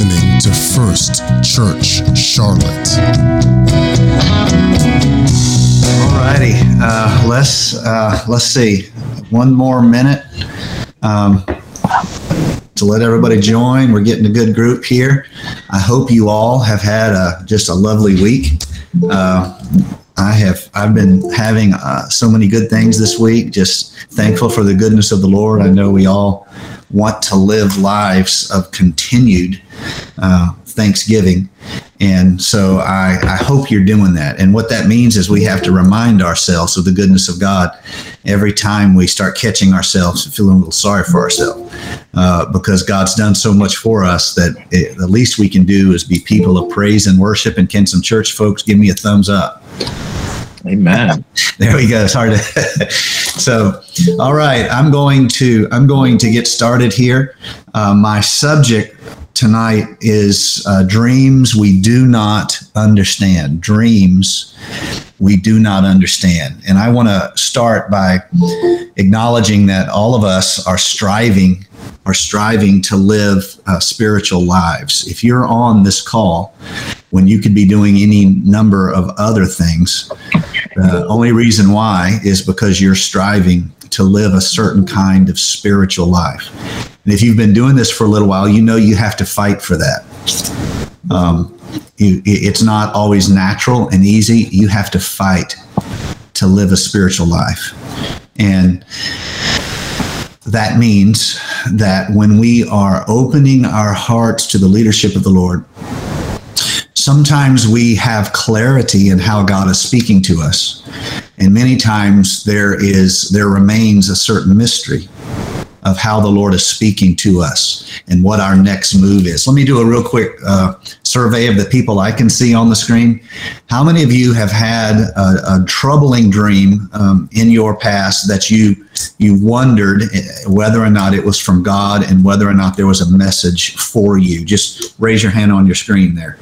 listening to First Church Charlotte. Alrighty, uh, let's uh, let's see, one more minute um, to let everybody join. We're getting a good group here. I hope you all have had a, just a lovely week. Uh, I have I've been having uh, so many good things this week. Just thankful for the goodness of the Lord. I know we all want to live lives of continued uh, Thanksgiving, and so I, I hope you're doing that. And what that means is we have to remind ourselves of the goodness of God every time we start catching ourselves and feeling a little sorry for ourselves, uh, because God's done so much for us that it, the least we can do is be people of praise and worship. And can some church folks give me a thumbs up? Amen. there we go. To. so, all right, I'm going to I'm going to get started here. Uh, my subject tonight is uh, dreams we do not understand. Dreams we do not understand, and I want to start by acknowledging that all of us are striving are striving to live uh, spiritual lives. If you're on this call when you could be doing any number of other things, the only reason why is because you're striving to live a certain kind of spiritual life. And if you've been doing this for a little while, you know you have to fight for that. Um, you, it's not always natural and easy. You have to fight to live a spiritual life. And that means that when we are opening our hearts to the leadership of the Lord, sometimes we have clarity in how God is speaking to us. And many times there is there remains a certain mystery of how the Lord is speaking to us and what our next move is. Let me do a real quick uh, survey of the people I can see on the screen. How many of you have had a, a troubling dream um, in your past that you you wondered eh, whether or not it was from God and whether or not there was a message for you? Just raise your hand on your screen there.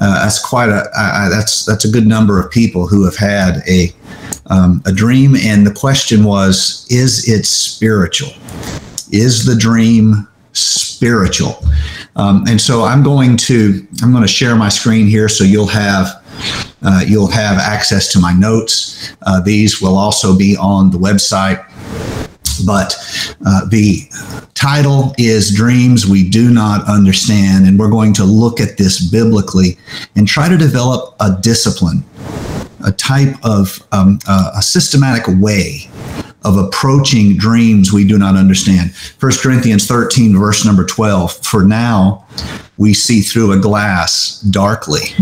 Uh, that's quite a uh, that's that's a good number of people who have had a um, a dream, and the question was, is it spiritual? Is the dream spiritual? Um, and so I'm going to I'm going to share my screen here, so you'll have uh, you'll have access to my notes. Uh, these will also be on the website. But uh, the title is Dreams We Do Not Understand. And we're going to look at this biblically and try to develop a discipline, a type of um, uh, a systematic way of approaching dreams we do not understand. 1 Corinthians 13, verse number 12. For now we see through a glass darkly,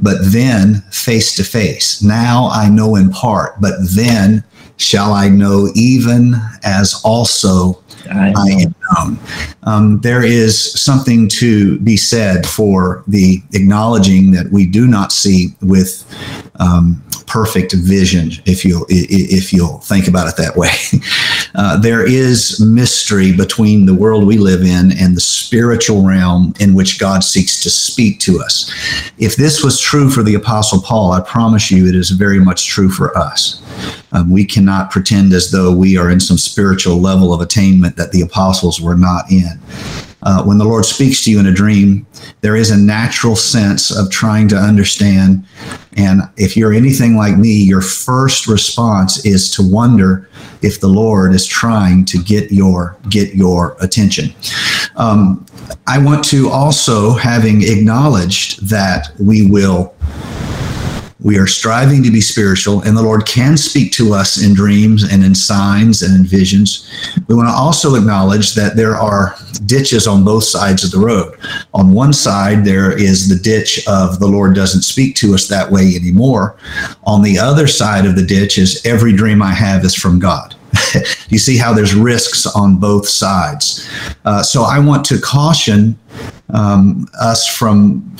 but then face to face. Now I know in part, but then shall I know even as also I, I am known. Um, there is something to be said for the acknowledging that we do not see with um, perfect vision, if you if you'll think about it that way. Uh, there is mystery between the world we live in and the spiritual realm in which God seeks to speak to us. If this was true for the Apostle Paul, I promise you, it is very much true for us. Um, we cannot pretend as though we are in some spiritual level of attainment that the apostles were not in. Uh, when the Lord speaks to you in a dream, there is a natural sense of trying to understand. And if you're anything like me, your first response is to wonder if the Lord is trying to get your get your attention. Um, I want to also, having acknowledged that we will we are striving to be spiritual, and the Lord can speak to us in dreams and in signs and in visions. We want to also acknowledge that there are ditches on both sides of the road. On one side, there is the ditch of the Lord doesn't speak to us that way anymore. On the other side of the ditch is every dream I have is from God. you see how there's risks on both sides. Uh, so I want to caution um, us from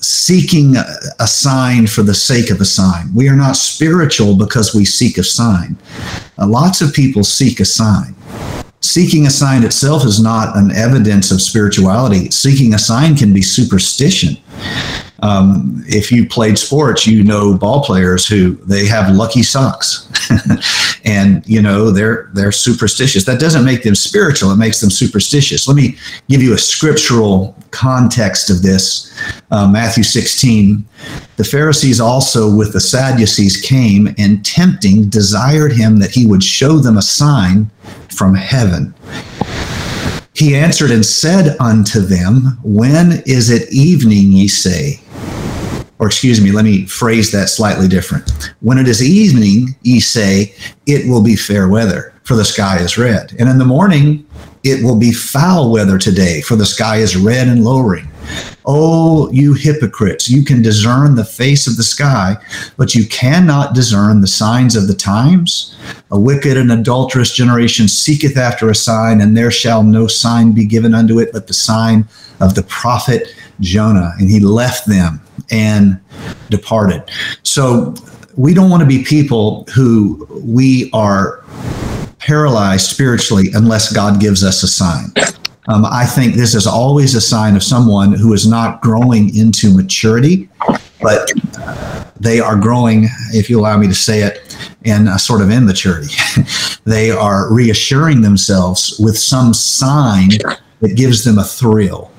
seeking a, a, sign for the sake of a sign. We are not spiritual because we seek a sign. Uh, lots of people seek a sign. Seeking a sign itself is not an evidence of spirituality. Seeking a sign can be superstition. Um, if you played sports, you know ball players who they have lucky socks, and you know they're they're superstitious. That doesn't make them spiritual; it makes them superstitious. Let me give you a scriptural context of this. Uh, Matthew 16. The Pharisees also with the Sadducees came and tempting desired him that he would show them a sign from heaven. He answered and said unto them, When is it evening, ye say? Or excuse me, let me phrase that slightly different. When it is evening, ye say, It will be fair weather, for the sky is red. And in the morning, it will be foul weather today, for the sky is red and lowering. Oh, you hypocrites, you can discern the face of the sky, but you cannot discern the signs of the times. A wicked and adulterous generation seeketh after a sign, and there shall no sign be given unto it but the sign of the prophet Jonah. And he left them and departed. So we don't want to be people who we are paralyzed spiritually unless God gives us a sign. Um, I think this is always a sign of someone who is not growing into maturity, but they are growing, if you allow me to say it, in a sort of immaturity. they are reassuring themselves with some sign that gives them a thrill.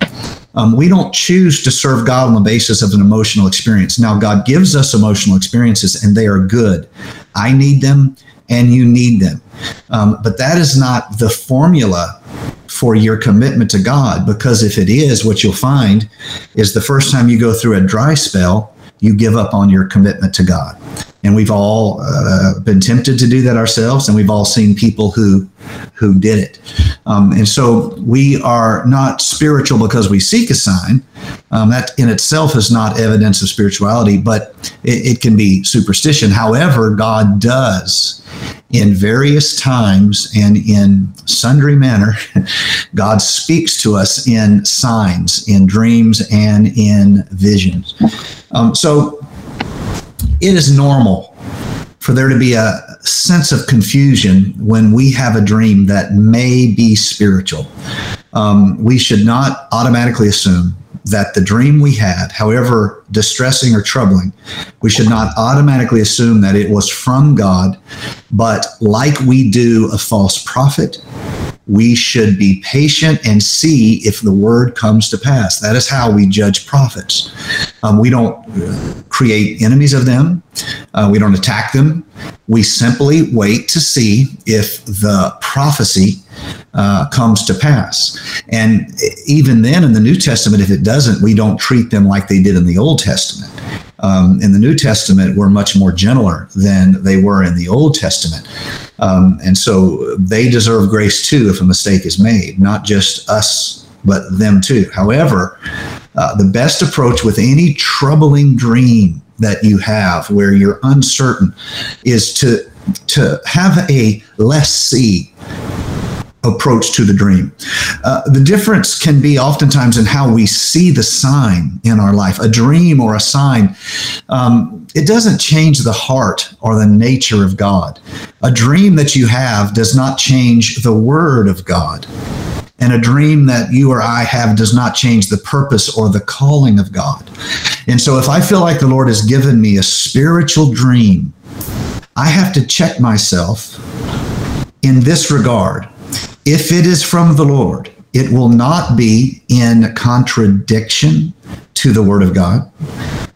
Um, we don't choose to serve God on the basis of an emotional experience. Now, God gives us emotional experiences, and they are good. I need them, and you need them. Um, but that is not the formula for your commitment to God, because if it is, what you'll find is the first time you go through a dry spell, you give up on your commitment to God. And we've all uh, been tempted to do that ourselves, and we've all seen people who who did it. Um, and so we are not spiritual because we seek a sign. Um, that in itself is not evidence of spirituality, but it, it can be superstition. However, God does in various times and in sundry manner, God speaks to us in signs, in dreams, and in visions. Um, so it is normal for there to be a sense of confusion when we have a dream that may be spiritual. Um, we should not automatically assume that the dream we had, however distressing or troubling, we should not automatically assume that it was from God, but like we do a false prophet, we should be patient and see if the word comes to pass. That is how we judge prophets. Um, we don't create enemies of them, uh, we don't attack them. We simply wait to see if the prophecy uh, comes to pass. And even then, in the New Testament, if it doesn't, we don't treat them like they did in the Old Testament. Um, in the New Testament, we're much more gentler than they were in the Old Testament. Um, and so they deserve grace too if a mistake is made, not just us, but them too. However, uh, the best approach with any troubling dream that you have where you're uncertain is to to have a let's see approach to the dream. Uh, the difference can be oftentimes in how we see the sign in our life, a dream or a sign. Um, it doesn't change the heart or the nature of God. A dream that you have does not change the word of God. And a dream that you or I have does not change the purpose or the calling of God. And so, if I feel like the Lord has given me a spiritual dream, I have to check myself in this regard if it is from the Lord, it will not be in contradiction to the Word of God.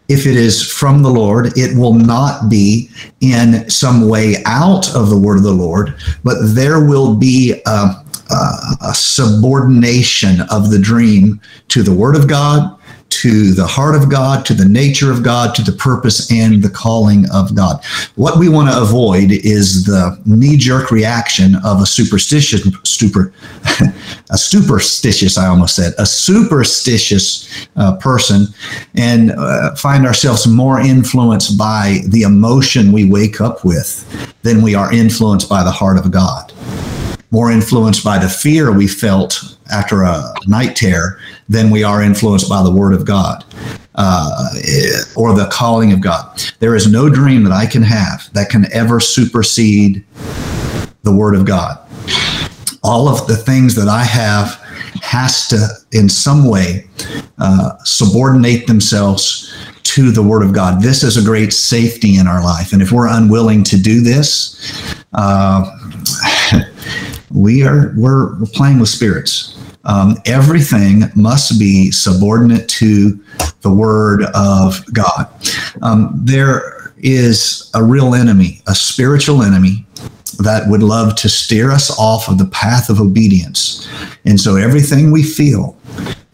If it is from the Lord, it will not be in some way out of the Word of the Lord, but there will be a, a, a subordination of the dream to the Word of God to the heart of God, to the nature of God, to the purpose and the calling of God. What we want to avoid is the knee jerk reaction of a superstitious, a superstitious, I almost said, a superstitious uh, person and uh, find ourselves more influenced by the emotion we wake up with than we are influenced by the heart of God more influenced by the fear we felt after a night terror than we are influenced by the word of God uh, or the calling of God. There is no dream that I can have that can ever supersede the word of God. All of the things that I have has to, in some way, uh, subordinate themselves to the Word of God. This is a great safety in our life. And if we're unwilling to do this, uh, we are we're, we're playing with spirits. Um, everything must be subordinate to the Word of God. Um, there is a real enemy, a spiritual enemy that would love to steer us off of the path of obedience. And so everything we feel,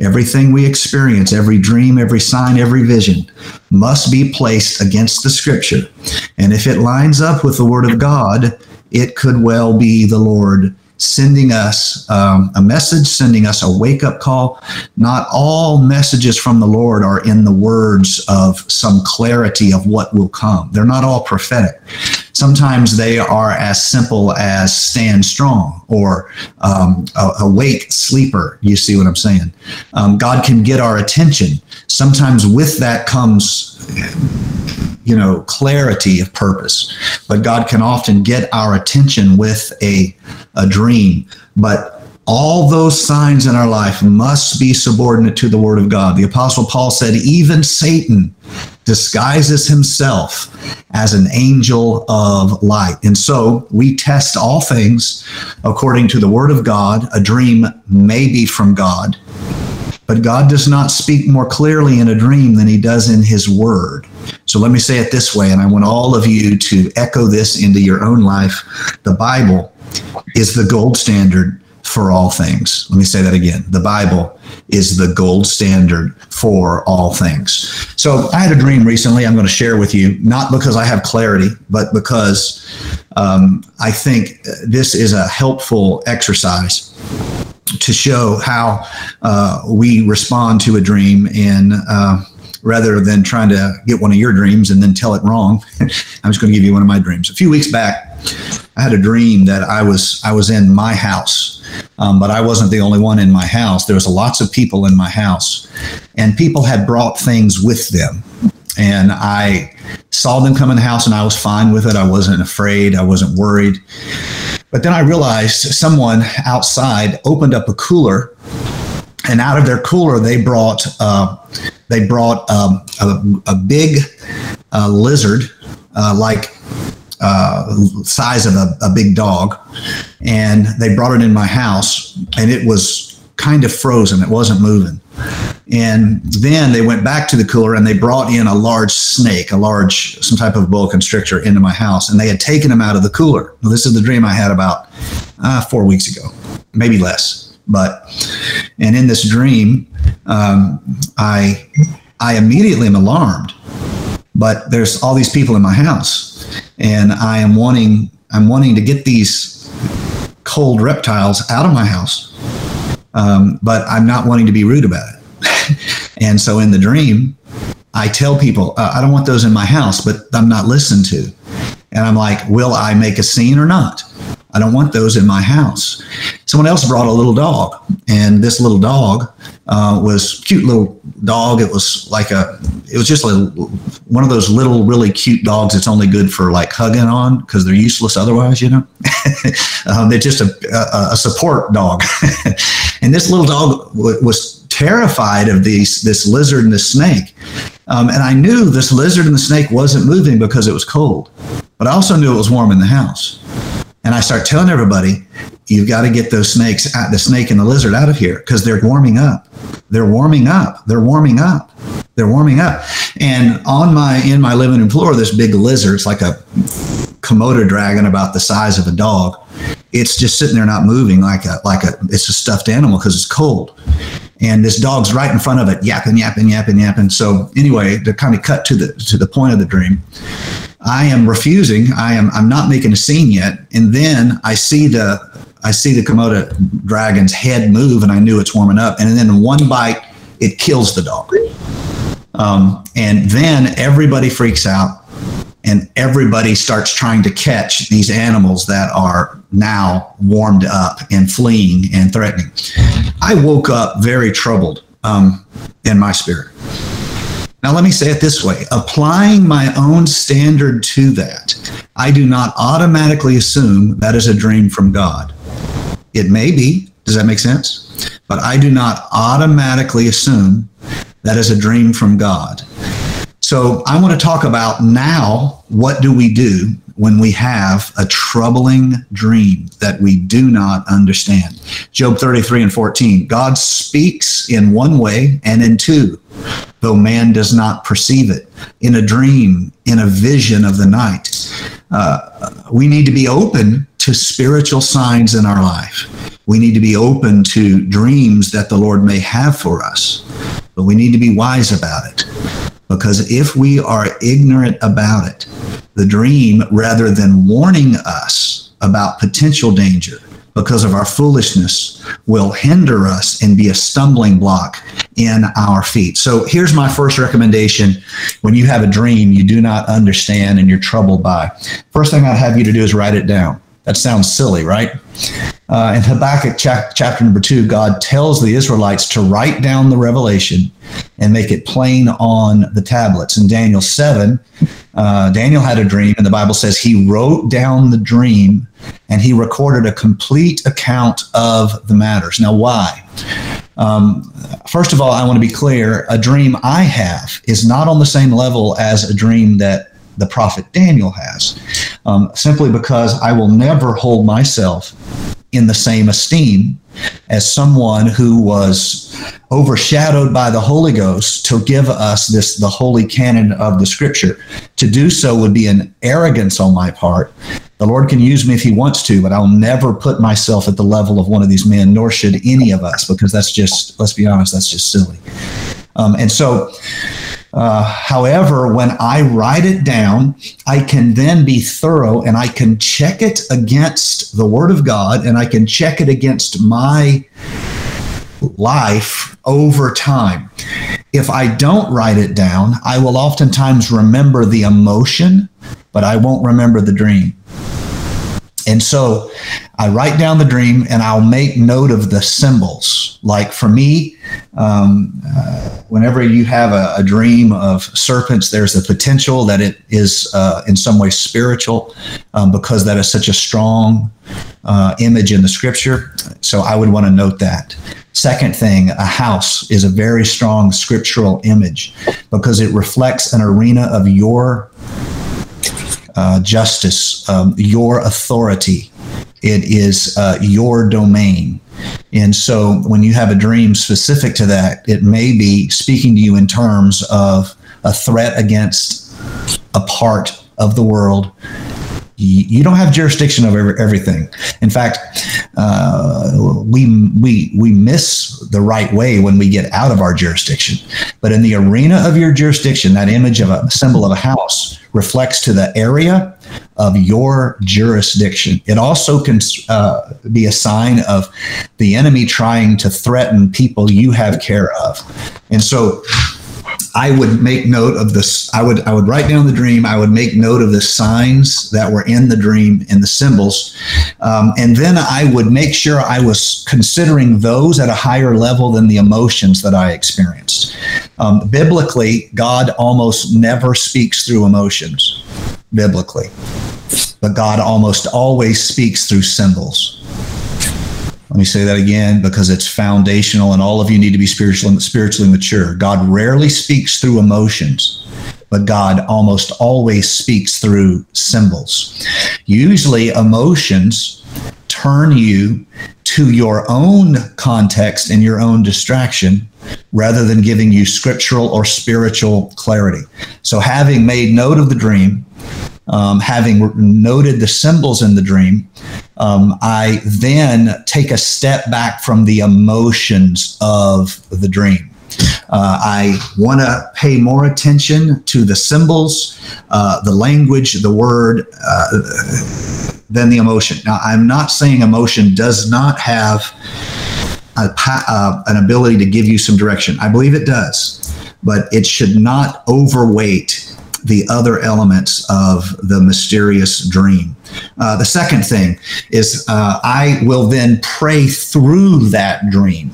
everything we experience, every dream, every sign, every vision must be placed against the scripture. And if it lines up with the word of God, it could well be the Lord sending us um, a message, sending us a wake up call. Not all messages from the Lord are in the words of some clarity of what will come. They're not all prophetic. Sometimes they are as simple as stand strong or um, awake sleeper. You see what I'm saying? Um, God can get our attention. Sometimes with that comes you know clarity of purpose but god can often get our attention with a, a dream but all those signs in our life must be subordinate to the word of god the apostle paul said even satan disguises himself as an angel of light and so we test all things according to the word of god a dream may be from god but God does not speak more clearly in a dream than he does in his word. So let me say it this way, and I want all of you to echo this into your own life. The Bible is the gold standard for all things. Let me say that again. The Bible is the gold standard for all things. So I had a dream recently I'm going to share with you, not because I have clarity, but because um, I think this is a helpful exercise to show how uh, we respond to a dream and uh, rather than trying to get one of your dreams and then tell it wrong i'm just going to give you one of my dreams a few weeks back i had a dream that i was i was in my house um, but i wasn't the only one in my house. There was lots of people in my house and people had brought things with them. And i saw them come in the house and i was fine with it. I wasn't afraid. I wasn't worried. But then I realized someone outside opened up a cooler, and out of their cooler they brought uh, they brought um, a, a, big uh, lizard, uh, like uh, size of a, a big dog, and they brought it in my house, and it was kind of frozen. It wasn't moving. And then they went back to the cooler and they brought in a large snake, a large, some type of boa constrictor into my house. And they had taken him out of the cooler. This is the dream I had about uh, four weeks ago, maybe less. But, and in this dream, um, I, I immediately am alarmed. But there's all these people in my house, and I am wanting, I'm wanting to get these cold reptiles out of my house. Um, but I'm not wanting to be rude about it. and so in the dream, I tell people, uh, I don't want those in my house, but I'm not listened to. And I'm like, will I make a scene or not? I don't want those in my house. Someone else brought a little dog, and this little dog uh, was cute little dog. It was like a, it was just a, one of those little really cute dogs that's only good for like hugging on because they're useless otherwise, you know. um, they're just a, a, a support dog, and this little dog w- was terrified of these this lizard and this snake. Um, and I knew this lizard and the snake wasn't moving because it was cold, but I also knew it was warm in the house. And I start telling everybody, you've got to get those snakes, out, the snake and the lizard out of here because they're warming up. They're warming up. They're warming up. They're warming up. And on my in my living room floor, this big lizard, it's like a Komodo dragon about the size of a dog. It's just sitting there not moving like a like a it's a stuffed animal because it's cold and this dog's right in front of it, yapping, yapping, yapping, yapping. So anyway, to kind of cut to the to the point of the dream, I am refusing. I am I'm not making a scene yet, and then I see the I see the Komodo dragon's head move, and I knew it's warming up, and then one bite, it kills the dog. Um, and then everybody freaks out and everybody starts trying to catch these animals that are now warmed up and fleeing and threatening. I woke up very troubled um, in my spirit. Now, let me say it this way applying my own standard to that, I do not automatically assume that is a dream from God. It may be. Does that make sense? but I do not automatically assume that is a dream from God. So I want to talk about now what do we do when we have a troubling dream that we do not understand. Job 33 and 14 God speaks in one way and in two, though man does not perceive it. In a dream, in a vision of the night. Uh, we need to be open to spiritual signs in our life. We need to be open to dreams that the Lord may have for us, but we need to be wise about it. Because if we are ignorant about it, the dream, rather than warning us about potential danger because of our foolishness, will hinder us and be a stumbling block in our feet. So here's my first recommendation when you have a dream you do not understand and you're troubled by. First thing I'd have you to do is write it down. That sounds silly, right? Uh, in Habakkuk cha- chapter number two, God tells the Israelites to write down the revelation and make it plain on the tablets. In Daniel 7, uh, Daniel had a dream, and the Bible says he wrote down the dream and he recorded a complete account of the matters. Now, why? Um, first of all, I want to be clear a dream I have is not on the same level as a dream that the prophet Daniel has, um, simply because I will never hold myself in the same esteem as someone who was overshadowed by the Holy Ghost to give us this the holy canon of the Scripture. To do so would be an arrogance on my part. The Lord can use me if He wants to, but I'll never put myself at the level of one of these men, nor should any of us, because that's just let's be honest, that's just silly. Um, and so uh, however, when I write it down, I can then be thorough and I can check it against the Word of God and I can check it against my life over time. If I don't write it down, I will oftentimes remember the emotion, but I won't remember the dream. And so I write down the dream and I'll make note of the symbols. Like for me, um, uh, whenever you have a, a, dream of serpents, there's the potential that it is uh, in some way spiritual um, because that is such a strong uh, image in the scripture. So I would want to note that. Second thing, a house is a very strong scriptural image because it reflects an arena of your uh, justice, um, your authority. It is uh, your domain. And so when you have a dream specific to that, it may be speaking to you in terms of a threat against a part of the world you don't have jurisdiction over everything. In fact, uh, we we we miss the right way when we get out of our jurisdiction. But in the arena of your jurisdiction, that image of a symbol of a house reflects to the area of your jurisdiction. It also can uh, be a sign of the enemy trying to threaten people you have care of. And so I would make note of this. I would I would write down the dream. I would make note of the signs that were in the dream and the symbols, um, and then I would make sure I was considering those at a higher level than the emotions that I experienced. Um, biblically, God almost never speaks through emotions. Biblically, but God almost always speaks through symbols. Let me say that again because it's foundational and all of you need to be spiritually, spiritually mature. God rarely speaks through emotions, but God almost always speaks through symbols. Usually, emotions turn you to your own context and your own distraction rather than giving you scriptural or spiritual clarity. So, having made note of the dream, um, having noted the symbols in the dream, um, I then take a step back from the emotions of the dream. Uh, I want to pay more attention to the symbols, uh, the language, the word, uh, than the emotion. Now, I'm not saying emotion does not have a, uh, an ability to give you some direction. I believe it does, but it should not overweight the other elements of the mysterious dream. Uh, the second thing is uh, I will then pray through that dream.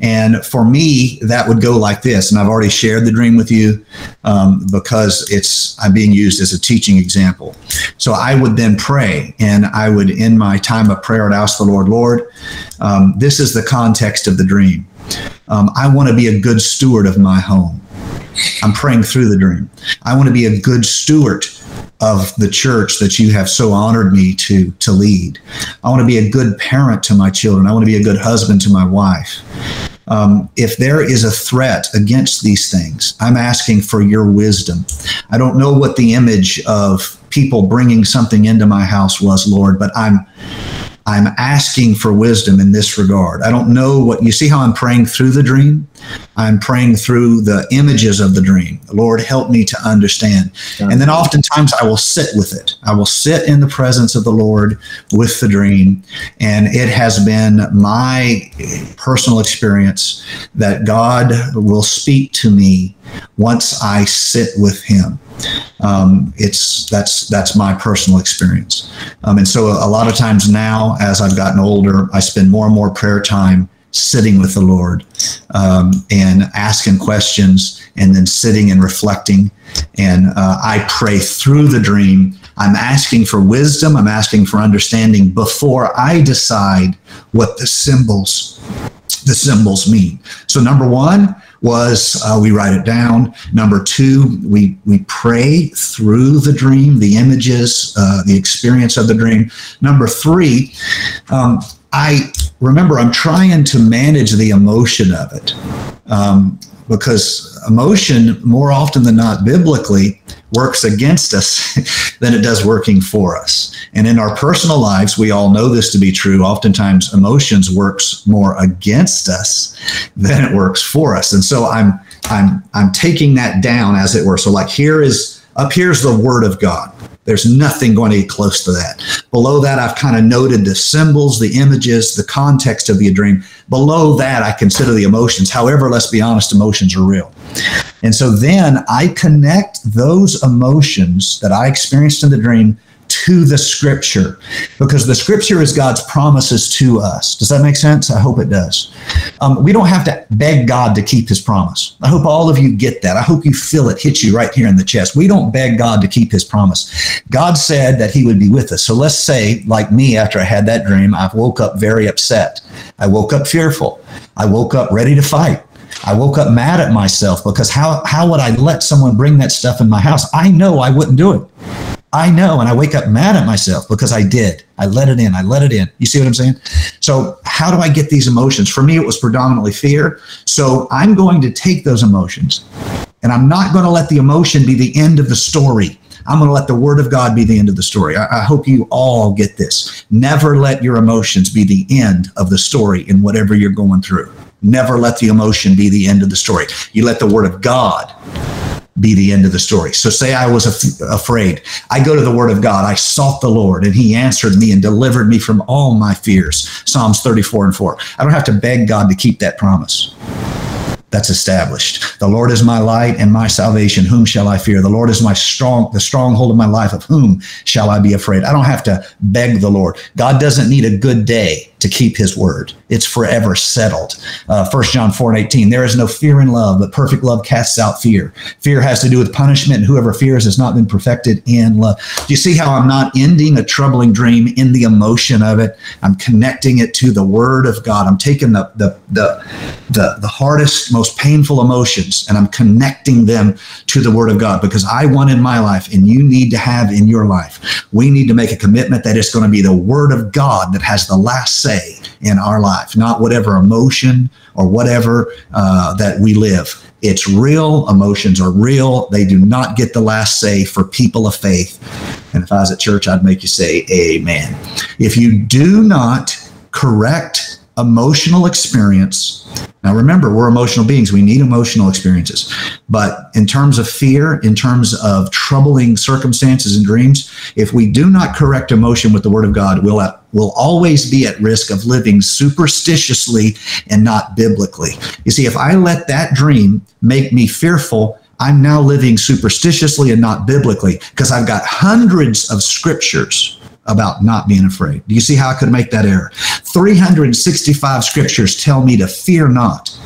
And for me, that would go like this. And I've already shared the dream with you um, because it's I'm being used as a teaching example. So I would then pray, and I would, in my time of prayer, I'd ask the Lord, Lord, um, this is the context of the dream. Um, I want to be a good steward of my home. I'm praying through the dream. I want to be a good steward of the church that you have so honored me to to lead. I want to be a good parent to my children. I want to be a good husband to my wife. Um, if there is a threat against these things, I'm asking for your wisdom. I don't know what the image of people bringing something into my house was, Lord, but I'm I'm asking for wisdom in this regard. I don't know what you see how I'm praying through the dream. I'm praying through the images of the dream. Lord, help me to understand. And then oftentimes I will sit with it. I will sit in the presence of the Lord with the dream. And it has been my personal experience that God will speak to me once I sit with Him. Um, it's that's that's my personal experience, um, and so a, a lot of times now, as I've gotten older, I spend more and more prayer time sitting with the Lord um, and asking questions, and then sitting and reflecting. And uh, I pray through the dream. I'm asking for wisdom. I'm asking for understanding before I decide what the symbols the symbols mean. So number one, was uh, we write it down. Number two, we we pray through the dream, the images, uh, the experience of the dream. Number three, um, I remember I'm trying to manage the emotion of it. Um, because emotion, more often than not, biblically, works against us than it does working for us. And in our personal lives, we all know this to be true. Oftentimes, emotions works more against us than it works for us. And so I'm I'm I'm taking that down, as it were. So like here is up here's the word of God. There's nothing going to get close to that. Below that, I've kind of noted the symbols, the images, the context of the dream. Below that, I consider the emotions. However, let's be honest, emotions are real. And so then I connect those emotions that I experienced in the dream to the scripture because the scripture is God's promises to us. Does that make sense? I hope it does. Um, we don't have to beg God to keep his promise. I hope all of you get that. I hope you feel it hit you right here in the chest. We don't beg God to keep his promise. God said that he would be with us. So let's say, like me, after I had that dream, I woke up very upset. I woke up fearful. I woke up ready to fight. I woke up mad at myself because how, how would I let someone bring that stuff in my house? I know I wouldn't do it. I know, and I wake up mad at myself because I did. I let it in. I let it in. You see what I'm saying? So, how do I get these emotions? For me, it was predominantly fear. So, I'm going to take those emotions and I'm not going to let the emotion be the end of the story. I'm going to let the word of God be the end of the story. I, I, hope you all get this. Never let your emotions be the end of the story in whatever you're going through. Never let the emotion be the end of the story. You let the word of God be the end of the story. So say I was af- afraid. I go to the word of God. I sought the Lord and he answered me and delivered me from all my fears. Psalms 34 and 4. I don't have to beg God to keep that promise that's established. The Lord is my light and my salvation. Whom shall I fear? The Lord is my strong, the stronghold of my life. Of whom shall I be afraid? I don't have to beg the Lord. God doesn't need a good day to keep his word. It's forever settled. Uh, 1 John 4 and 18, there is no fear in love, but perfect love casts out fear. Fear has to do with punishment, and whoever fears has not been perfected in love. Do you see how I'm not ending a troubling dream in the emotion of it? I'm connecting it to the word of God. I'm taking the, the, the, the, the hardest, most painful emotions, and I'm connecting them to the word of God because I want in my life, and you need to have in your life, we need to make a commitment that it's going to be the word of God that has the last say in our life, not whatever emotion or whatever uh, that we live. It's real. Emotions are real. They do not get the last say for people of faith. And if I was at church, I'd make you say, Amen. If you do not correct emotional experience. Now, remember, we're emotional beings. We need emotional experiences. But in terms of fear, in terms of troubling circumstances and dreams, if we do not correct emotion with the Word of God, we'll, uh, we'll always be at risk of living superstitiously and not biblically. You see, if I let that dream make me fearful, I'm now living superstitiously and not biblically because I've got hundreds of scriptures about not being afraid. Do you see how I could make that error? 365 scriptures tell me to fear not.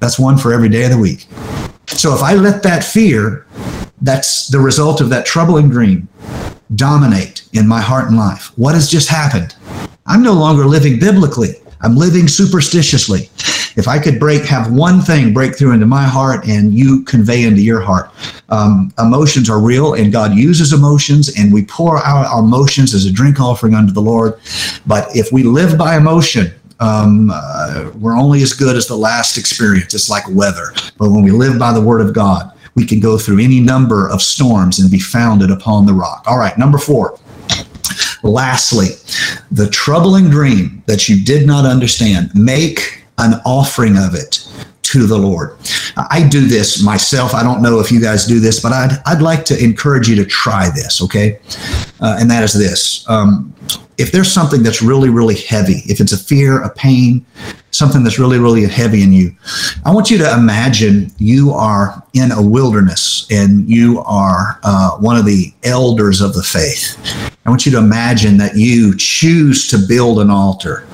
That's one for every day of the week. So if I let that fear, that's the result of that troubling dream, dominate in my heart and life. What has just happened? I'm no longer living biblically. I'm living superstitiously. If I could break, have one thing break through into my heart and you convey into your heart. Um, emotions are real and God uses emotions and we pour out our emotions as a drink offering unto the Lord. But if we live by emotion, um, uh, we're only as good as the last experience. It's like weather. But when we live by the word of God, we can go through any number of storms and be founded upon the rock. All right, number four. Lastly, the troubling dream that you did not understand, make an offering of it to the Lord. I do this myself. I don't know if you guys do this, but I'd, I'd like to encourage you to try this, okay? Uh, and that is this. Um, if there's something that's really, really heavy, if it's a fear, a pain, something that's really, really heavy in you, I want you to imagine you are in a wilderness and you are uh, one of the elders of the faith. I want you to imagine that you choose to build an altar.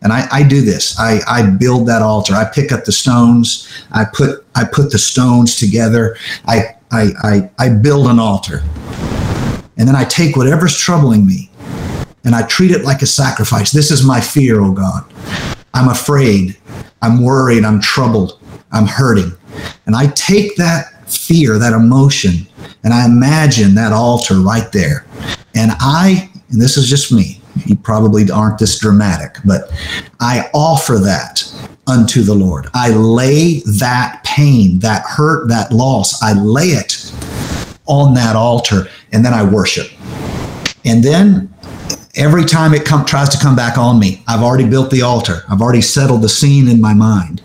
And I, I do this. I, I build that altar. I pick up the stones. I put I put the stones together. I I, I, I build an altar. And then I take whatever's troubling me and I treat it like a sacrifice. This is my fear, oh God. I'm afraid. I'm worried. I'm troubled. I'm hurting. And I take that fear, that emotion, and I imagine that altar right there. And I, and this is just me, you probably aren't this dramatic, but I offer that unto the Lord. I lay that pain, that hurt, that loss, I lay it on that altar, and then I worship. And then every time it come, tries to come back on me, I've already built the altar. I've already settled the scene in my mind.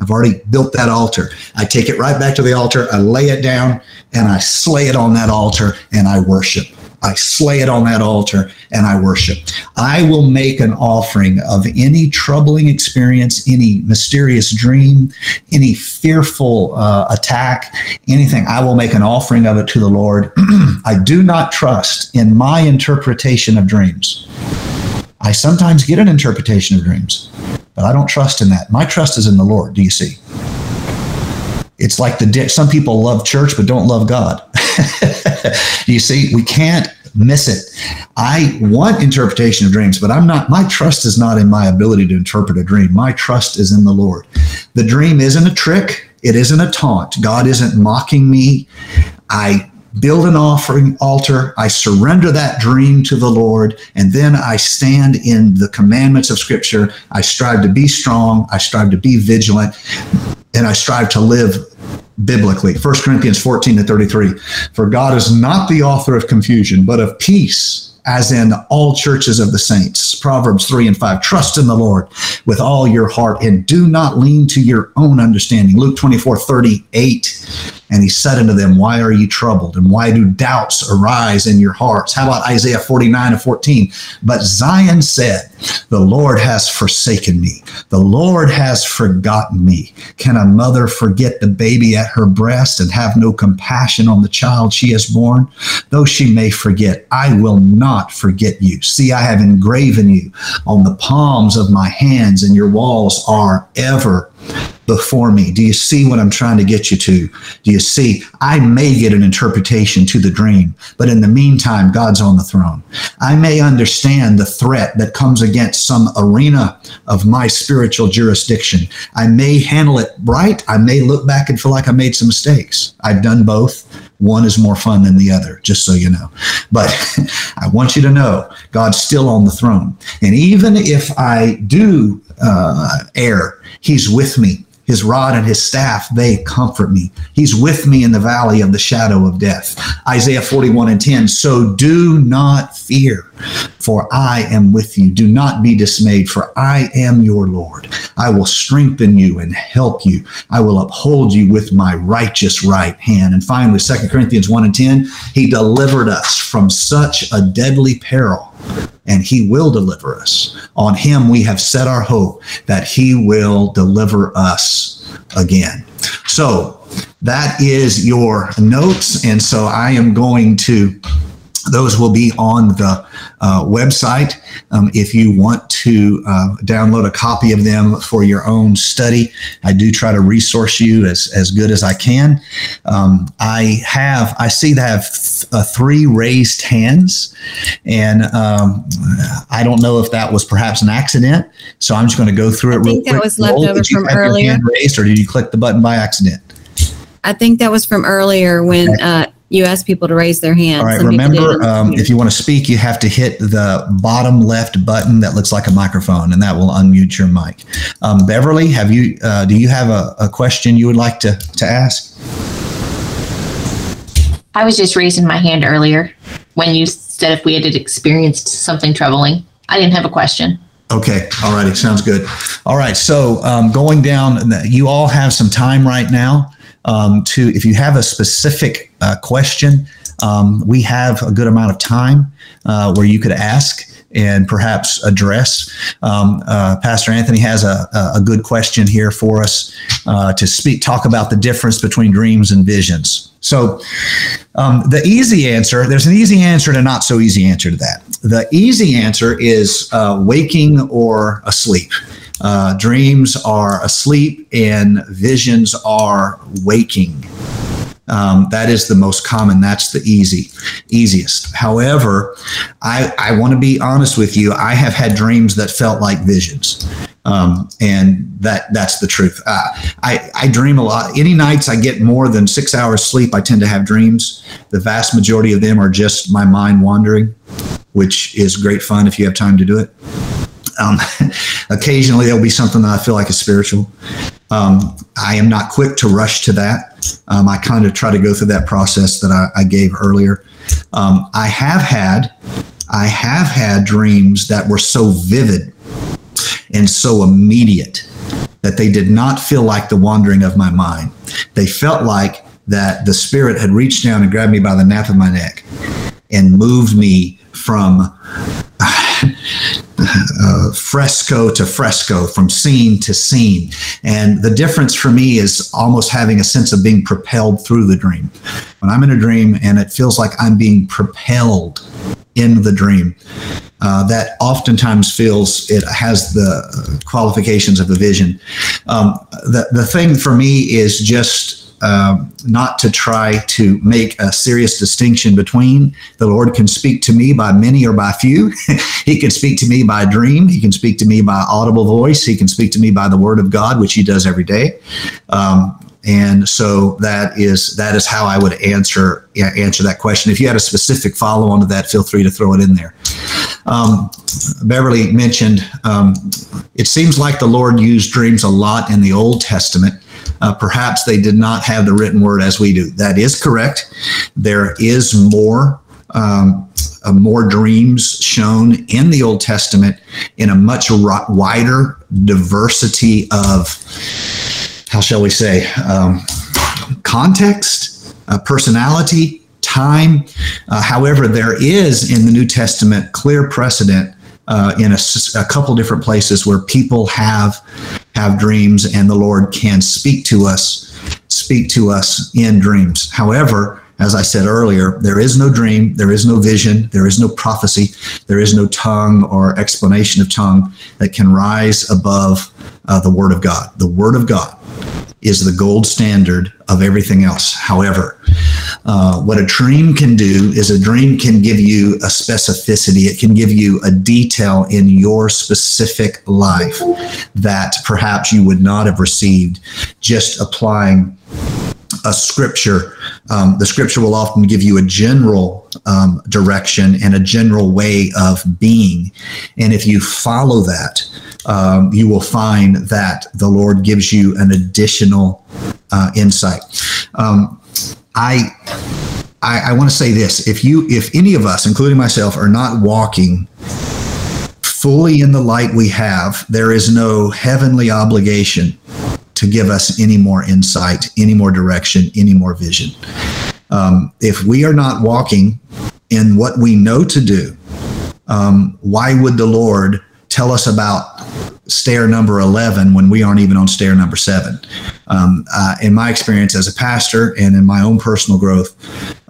I've already built that altar. I take it right back to the altar, I lay it down, and I slay it on that altar, and I worship. I slay it on that altar and I worship. I will make an offering of any troubling experience, any mysterious dream, any fearful uh, attack, anything. I will make an offering of it to the Lord. I do not trust in my interpretation of dreams. I sometimes get an interpretation of dreams, but I don't trust in that. My trust is in the Lord. Do you see? It's like the some people love church but don't love God. you see, we can't miss it. I want interpretation of dreams, but I'm not, my trust is not in my ability to interpret a dream. My trust is in the Lord. The dream isn't a trick, it isn't a taunt. God isn't mocking me. I build an offering altar. I surrender that dream to the Lord, and then I stand in the commandments of Scripture. I strive to be strong. I strive to be vigilant, and I strive to live biblically. 1 Corinthians 14 to 33. For God is not the author of confusion, but of peace, as in all churches of the saints. Proverbs 3 and 5. Trust in the Lord with all your heart and do not lean to your own understanding. Luke 24 38. And he said unto them, Why are you troubled? And why do doubts arise in your hearts? How about Isaiah 49 and 14? But Zion said, The Lord has forsaken me. The Lord has forgotten me. Can a mother forget the baby at her breast and have no compassion on the child she has born? Though she may forget, I will not forget you. See, I have engraven you on the palms of my hands, and your walls are ever before me. Do you see what I'm trying to get you to? Do you see? I may get an interpretation to the dream, but in the meantime, God's on the throne. I may understand the threat that comes against some arena of my spiritual jurisdiction. I may handle it right. I may look back and feel like I made some mistakes. I've done both. One is more fun than the other, just so you know. But I want you to know God's still on the throne. And even if I do uh, err, He's with me his rod and his staff, they comfort me. He's with me in the valley of the shadow of death. Isaiah 41 and 10. So do not fear, for I am with you. Do not be dismayed, for I am your Lord. I will strengthen you and help you. I will uphold you with my righteous right hand. And finally, 2 Corinthians 1 and 10. He delivered us from such a deadly peril and he will deliver us. On him we have set our hope that he will deliver us again. So that is your notes. And so I am going to those will be on the uh, website um, if you want to uh, download a copy of them for your own study. I do try to resource you as, as good as I can. Um, I have, I see that I have th- uh, three raised hands, and um, I don't know if that was perhaps an accident. So I'm just going to go through it I think that was left over did you from earlier. raised, or did you click the button by accident? I think that was from earlier when uh, you asked people to raise their hands. All right. Some Remember, um, if you want to speak, you have to hit the bottom left button that looks like a microphone, and that will unmute your mic. Um, Beverly, have you? Uh, do you have a, a question you would like to to ask? I was just raising my hand earlier when you said if we had experienced something troubling. I didn't have a question. Okay. All righty. Sounds good. All right. So um, going down, you all have some time right now um, to, if you have a specific uh, question, um, we have a good amount of time uh, where you could ask and perhaps address. Um, uh, Pastor Anthony has a, a good question here for us uh, to speak, talk about the difference between dreams and visions. So, um, the easy answer, there's an easy answer and a not so easy answer to that. The easy answer is uh, waking or asleep. Uh, dreams are asleep and visions are waking. Um, that is the most common. That's the easy, easiest. However, I, I want to be honest with you. I have had dreams that felt like visions. Um, and that that's the truth. Uh, I, I dream a lot. Any nights I get more than six hours sleep, I tend to have dreams. The vast majority of them are just my mind wandering, which is great fun if you have time to do it. Um, occasionally there'll be something that I feel like is spiritual. Um, I am not quick to rush to that. Um, I kind of try to go through that process that I, I gave earlier. Um, I have had, I have had dreams that were so vivid and so immediate that they did not feel like the wandering of my mind. They felt like that the spirit had reached down and grabbed me by the nape of my neck and moved me from uh, fresco to fresco, from scene to scene. And the difference for me is almost having a sense of being propelled through the dream. When I'm in a dream and it feels like I'm being propelled in the dream, uh, that oftentimes feels it has the qualifications of a vision. Um, the, the thing for me is just um, not to try to make a serious distinction between the Lord can speak to me by many or by few. he can speak to me by dream. He can speak to me by audible voice. He can speak to me by the word of God, which he does every day. Um, and so that is that is how I would answer answer that question. If you had a specific follow on to that, feel free to throw it in there. Um, Beverly mentioned um, it seems like the Lord used dreams a lot in the Old Testament. Uh, perhaps they did not have the written word as we do. That is correct. There is more. Um, uh, more dreams shown in the Old Testament in a much ri- wider diversity of, how shall we say, um, context, uh, personality, time. Uh, however, there is in the New Testament clear precedent uh, in a couple different places where people have have dreams and the Lord can speak to us, speak to us in dreams. However, as I said earlier, there is no dream, there is no vision, there is no prophecy, there is no tongue or explanation of tongue that can rise above uh, the Word of God. The Word of God is the gold standard of everything else. However, uh, what a dream can do is a dream can give you a specificity, it can give you a detail in your specific life that perhaps you would not have received just applying a scripture. Um, the scripture will often give you a general um, direction and a general way of being. And if you follow that, um, you will find that the Lord gives you an additional uh, insight. Um, I, I, I want to say this: if you, if any of us, including myself, are not walking fully in the light we have, there is no heavenly obligation to give us any more insight, any more direction, any more vision. Um, if we are not walking in what we know to do, um, why would the Lord tell us about stair number 11 when we aren't even on stair number seven? Um, uh, in my experience as a pastor and in my own personal growth,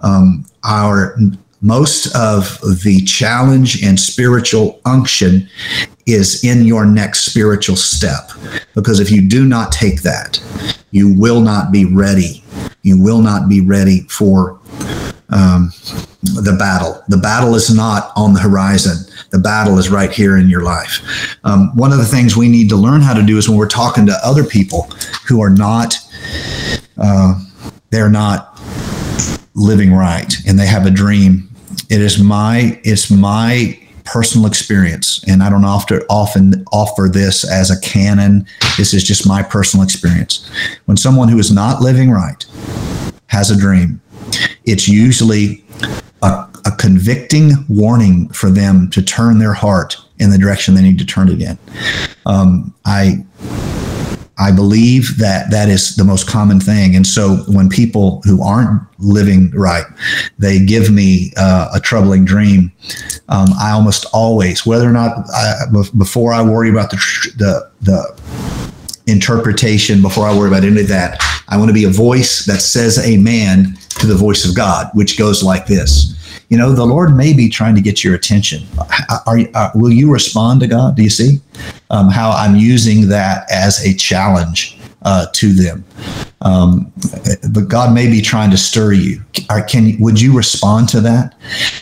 um, our most of the challenge and spiritual unction is in your next spiritual step. Because if you do not take that, you will not be ready. You will not be ready for um, the battle. The battle is not on the horizon. The battle is right here in your life. Um, one of the things we need to learn how to do is when we're talking to other people who are not, uh, they're not living right and they have a dream. It is my, it's my personal experience, and I don't often often offer this as a canon. This is just my personal experience. When someone who is not living right has a dream, it's usually a, a convicting warning for them to turn their heart in the direction they need to turn it in. Um, I I believe that that is the most common thing. And so when people who aren't living right, they give me uh, a troubling dream, um, I almost always, whether or not I, before I worry about the, the, the interpretation, before I worry about any of that, I want to be a voice that says amen to the voice of God, which goes like this. You know, the Lord may be trying to get your attention. Are, are will you respond to God? Do you see um, how I'm using that as a challenge uh, to them? Um, but God may be trying to stir you. Can would you respond to that?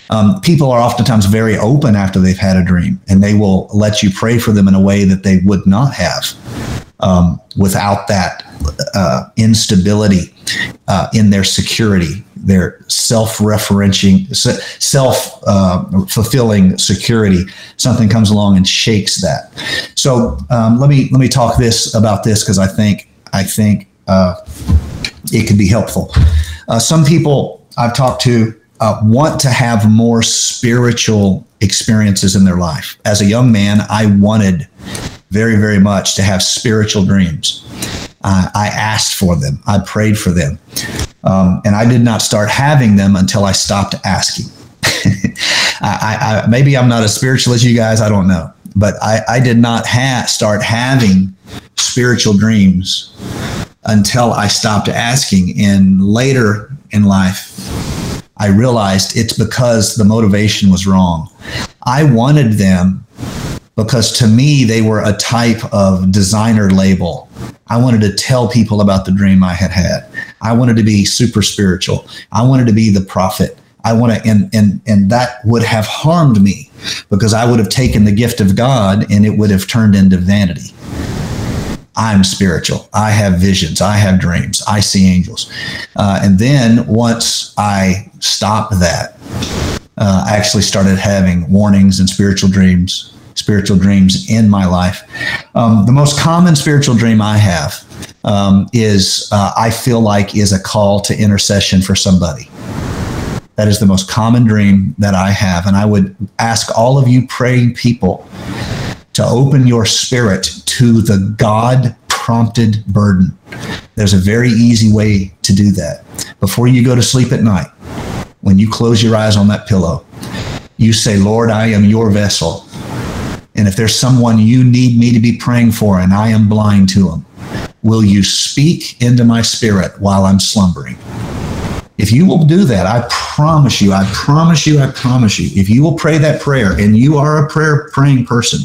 Um, people are oftentimes very open after they've had a dream, and they will let you pray for them in a way that they would not have um, without that uh, instability uh, in their security, their self-referencing, self-fulfilling uh, security. Something comes along and shakes that. So um, let me let me talk this about this because I think I think uh, it could be helpful. Uh, some people I've talked to uh, want to have more spiritual experiences in their life. As a young man, I wanted very, very much to have spiritual dreams. Uh, I asked for them, I prayed for them. Um, and I did not start having them until I stopped asking. I, I, maybe I'm not as spiritual as you guys, I don't know. But I, I did not ha- start having spiritual dreams until I stopped asking. And later in life, I realized it's because the motivation was wrong. I wanted them because to me, they were a type of designer label. I wanted to tell people about the dream I had had. I wanted to be super spiritual. I wanted to be the prophet. I want to, and, and, and that would have harmed me because I would have taken the gift of God and it would have turned into vanity. I'm spiritual. I have visions. I have dreams. I see angels. Uh, and then once I stopped that, uh, I actually started having warnings and spiritual dreams spiritual dreams in my life. Um, the most common spiritual dream I have um, is uh, I feel like is a call to intercession for somebody. That is the most common dream that I have. And I would ask all of you praying people to open your spirit to the God prompted burden. There's a very easy way to do that. Before you go to sleep at night, when you close your eyes on that pillow, you say, Lord, I am your vessel. And if there's someone you need me to be praying for and I am blind to them, will you speak into my spirit while I'm slumbering? If you will do that, I promise you, I promise you, I promise you, if you will pray that prayer and you are a prayer praying person,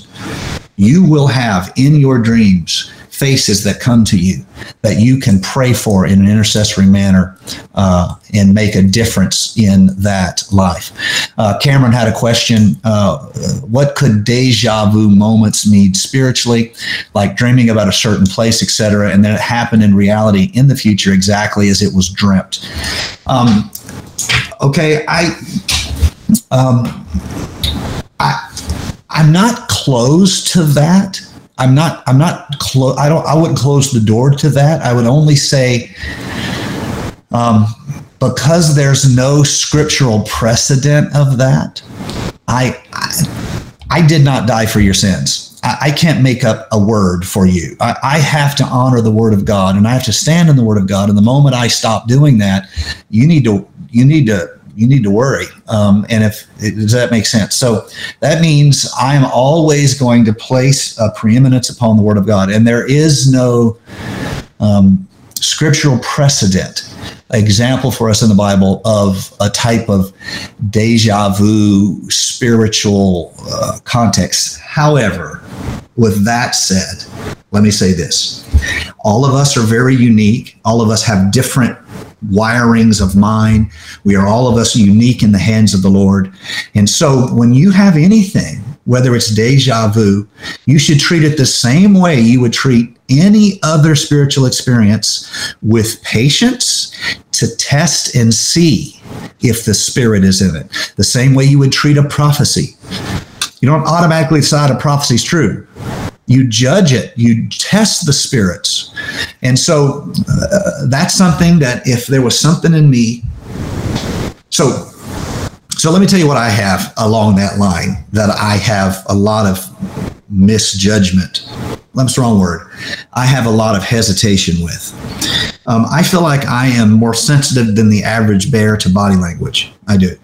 you will have in your dreams faces that come to you that you can pray for in an intercessory manner uh, and make a difference in that life. Uh, Cameron had a question uh, What could deja vu moments mean spiritually, like dreaming about a certain place, etc., and then it happened in reality in the future exactly as it was dreamt? Um, okay, I. Um, I, I'm not close to that. I'm not. I'm not. Clo- I don't. I wouldn't close the door to that. I would only say, um, because there's no scriptural precedent of that. I, I, I did not die for your sins. I, I can't make up a word for you. I, I have to honor the word of God, and I have to stand in the word of God. And the moment I stop doing that, you need to. You need to you need to worry. Um, and if does that make sense? So that means I'm always going to place a preeminence upon the Word of God, and there is no um, scriptural precedent example for us in the Bible of a type of deja vu spiritual uh, context. However, with that said, let me say this all of us are very unique, all of us have different wirings of mind. We are all of us unique in the hands of the Lord. And so when you have anything, whether it's deja vu, you should treat it the same way you would treat any other spiritual experience with patience to test and see if the spirit is in it. The same way you would treat a prophecy. You don't automatically decide a prophecy is true. You judge it, you test the spirits. And so uh, that's something that if there was something in me, so so let me tell you what I have along that line that I have a lot of misjudgment. That's the wrong word. I have a lot of hesitation with. Um, I feel like I am more sensitive than the average bear to body language. I do.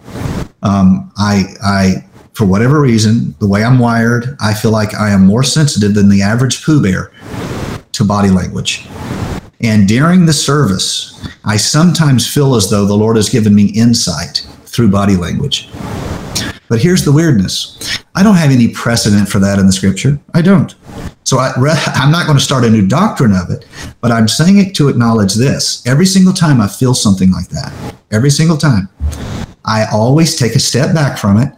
Um, I, I, for whatever reason, the way I'm wired, I feel like I am more sensitive than the average Pooh Bear to body language. And during the service, I sometimes feel as though the Lord has given me insight through body language. But here's the weirdness I don't have any precedent for that in the scripture. I don't. So I, am not going to start a new doctrine of it, but I'm saying it to acknowledge this. Every single time I feel something like that, every single time, I always take a step back from it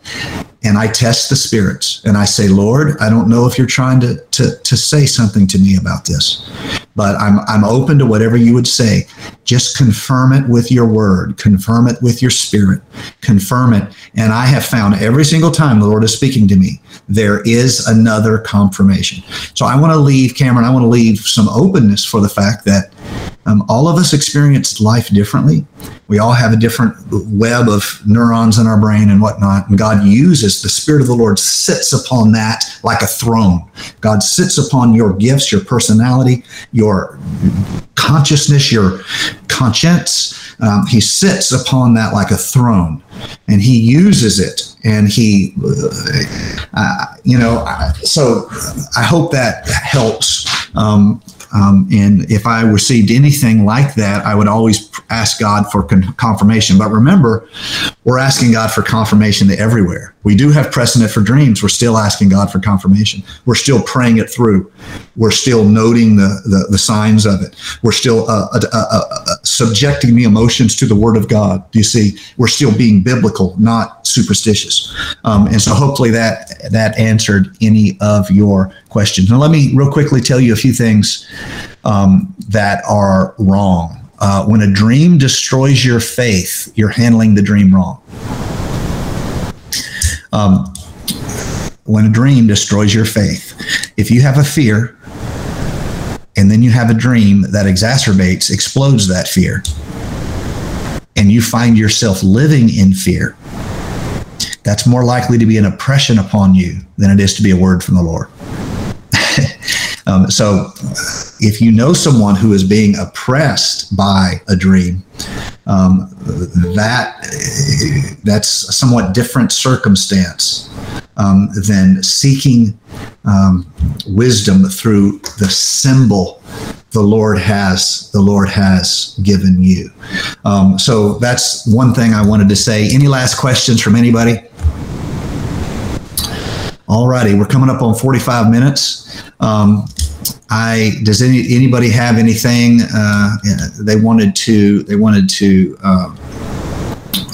and I test the spirits and I say, Lord, I don't know if you're trying to, to, to say something to me about this, but I'm, I'm open to whatever you would say. Just confirm it with your word, confirm it with your spirit, confirm it. And I have found every single time the Lord is speaking to me, there is another confirmation. So I want to leave, Cameron, I want to leave some openness for the fact that um, all of us experience life differently. We all have a different web of neurons in our brain and whatnot. And God uses the Spirit of the Lord sits upon that like a throne. God sits upon your gifts, your personality, your consciousness, your conscience. Um, he sits upon that like a throne and he uses it and he uh, you know so i hope that helps um, um, and if I received anything like that, I would always ask God for con- confirmation. But remember, we're asking God for confirmation everywhere. We do have precedent for dreams. We're still asking God for confirmation. We're still praying it through. We're still noting the, the, the signs of it. We're still uh, uh, uh, uh subjecting the emotions to the Word of God. Do You see, we're still being biblical, not superstitious. Um, and so hopefully that that answered any of your questions. Now, let me real quickly tell you a few things um, that are wrong. Uh, when a dream destroys your faith, you're handling the dream wrong. Um, when a dream destroys your faith, if you have a fear and then you have a dream that exacerbates, explodes that fear, and you find yourself living in fear, that's more likely to be an oppression upon you than it is to be a word from the Lord. um, so, if you know someone who is being oppressed by a dream, um, that that's a somewhat different circumstance um, than seeking um, wisdom through the symbol the Lord has the Lord has given you. Um, so that's one thing I wanted to say. Any last questions from anybody? All righty, we're coming up on 45 minutes. Um, I does any anybody have anything uh, they wanted to they wanted to uh,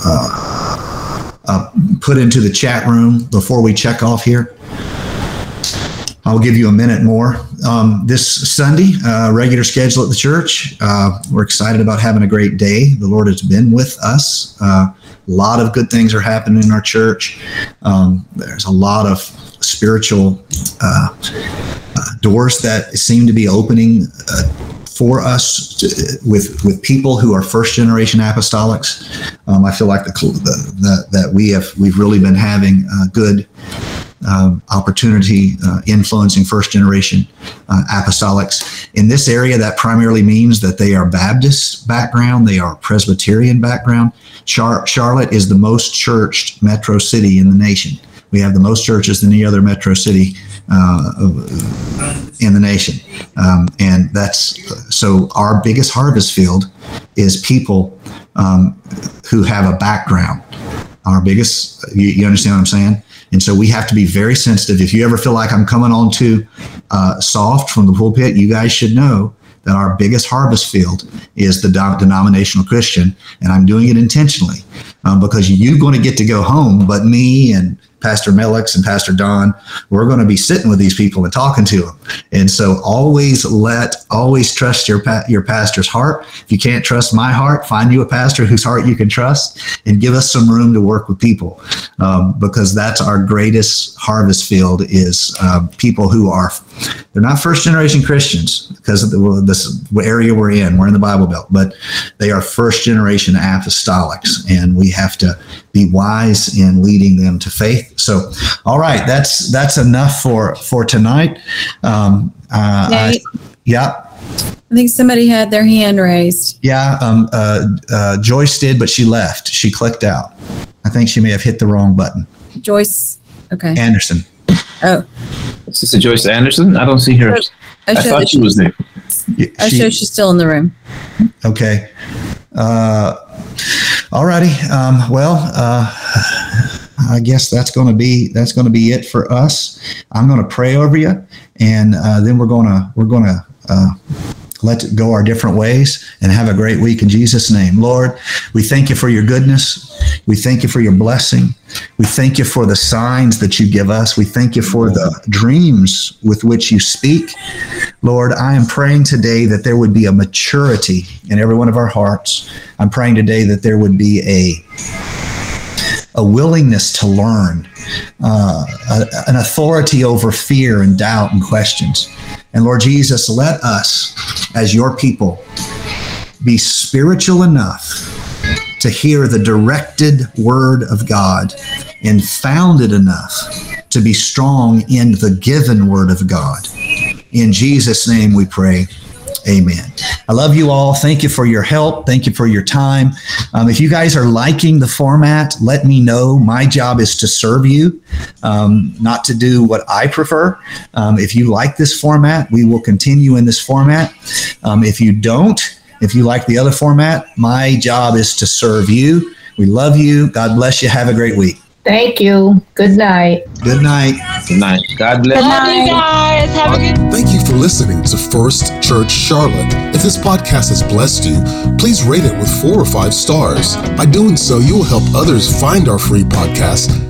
uh, uh, put into the chat room before we check off here? I'll give you a minute more. Um, this Sunday, uh, regular schedule at the church. Uh, we're excited about having a great day. The Lord has been with us. A lot of good things are happening in our church. Um, there's a lot of spiritual uh, uh, doors that seem to be opening uh, for us to, with with people who are first generation apostolics. Um, I feel like the, the, the, that we have we've really been having good um, opportunity uh, influencing first generation uh, apostolics. In this area, that primarily means that they are Baptist background, they are Presbyterian background. Char- Charlotte is the most churched metro city in the nation We have the most churches than any other metro city uh, in the nation. Um, and that's so our biggest harvest field is people um, who have a background. Our biggest, you, you, understand what I'm saying? And so we have to be very sensitive. If you ever feel like I'm coming on too uh, soft from the pulpit, you guys should know that our biggest harvest field is the denominational Christian, and I'm doing it intentionally um, because you're going to get to go home, but me and Pastor Melix and Pastor Don, we're going to be sitting with these people and talking to them. And so always let, always trust your your pastor's heart. If you can't trust my heart, find you a pastor whose heart you can trust, and give us some room to work with people, um, because that's our greatest harvest field is uh, people who are they're not first generation Christians because of the, this area we're in. We're in the Bible Belt, but they are first generation apostolics, and we have to be wise in leading them to faith. So, all right, that's that's enough for for tonight. Um, uh, I, yeah. I think somebody had their hand raised. Yeah, um, uh, uh, Joyce did, but she left. She clicked out. I think she may have hit the wrong button. Joyce. Okay. Anderson. Oh. Sister Joyce Anderson? I don't see her. I, I thought she was there. I show she's still in the room. Okay. Uh, all righty. Um, well, uh, I guess that's going to be that's going to be it for us. I'm going to pray over you, and uh, then we're going to we're going to uh, let it go our different ways and have a great week in Jesus' name. Lord, we thank you for your goodness. We thank you for your blessing. We thank you for the signs that you give us. We thank you for the dreams with which you speak. Lord, I am praying today that there would be a maturity in every one of our hearts. I'm praying today that there would be a a willingness to learn, uh, a, an authority over fear and doubt and questions. And Lord Jesus, let us, as your people, be spiritual enough to hear the directed word of God and founded enough to be strong in the given word of God. In Jesus' name we pray. Amen. I love you all. Thank you for your help. Thank you for your time. Um, if you guys are liking the format, let me know. My job is to serve you, um, not to do what I prefer. Um, if you like this format, we will continue in this format. Um, if you don't, if you like the other format, my job is to serve you. We love you. God bless you. Have a great week. Thank you. Good night. Good night. Good night. God bless. Good night. you guys. Have a good. Thank you for listening to First Church Charlotte. If this podcast has blessed you, please rate it with four or five stars. By doing so, you will help others find our free podcast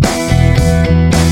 Música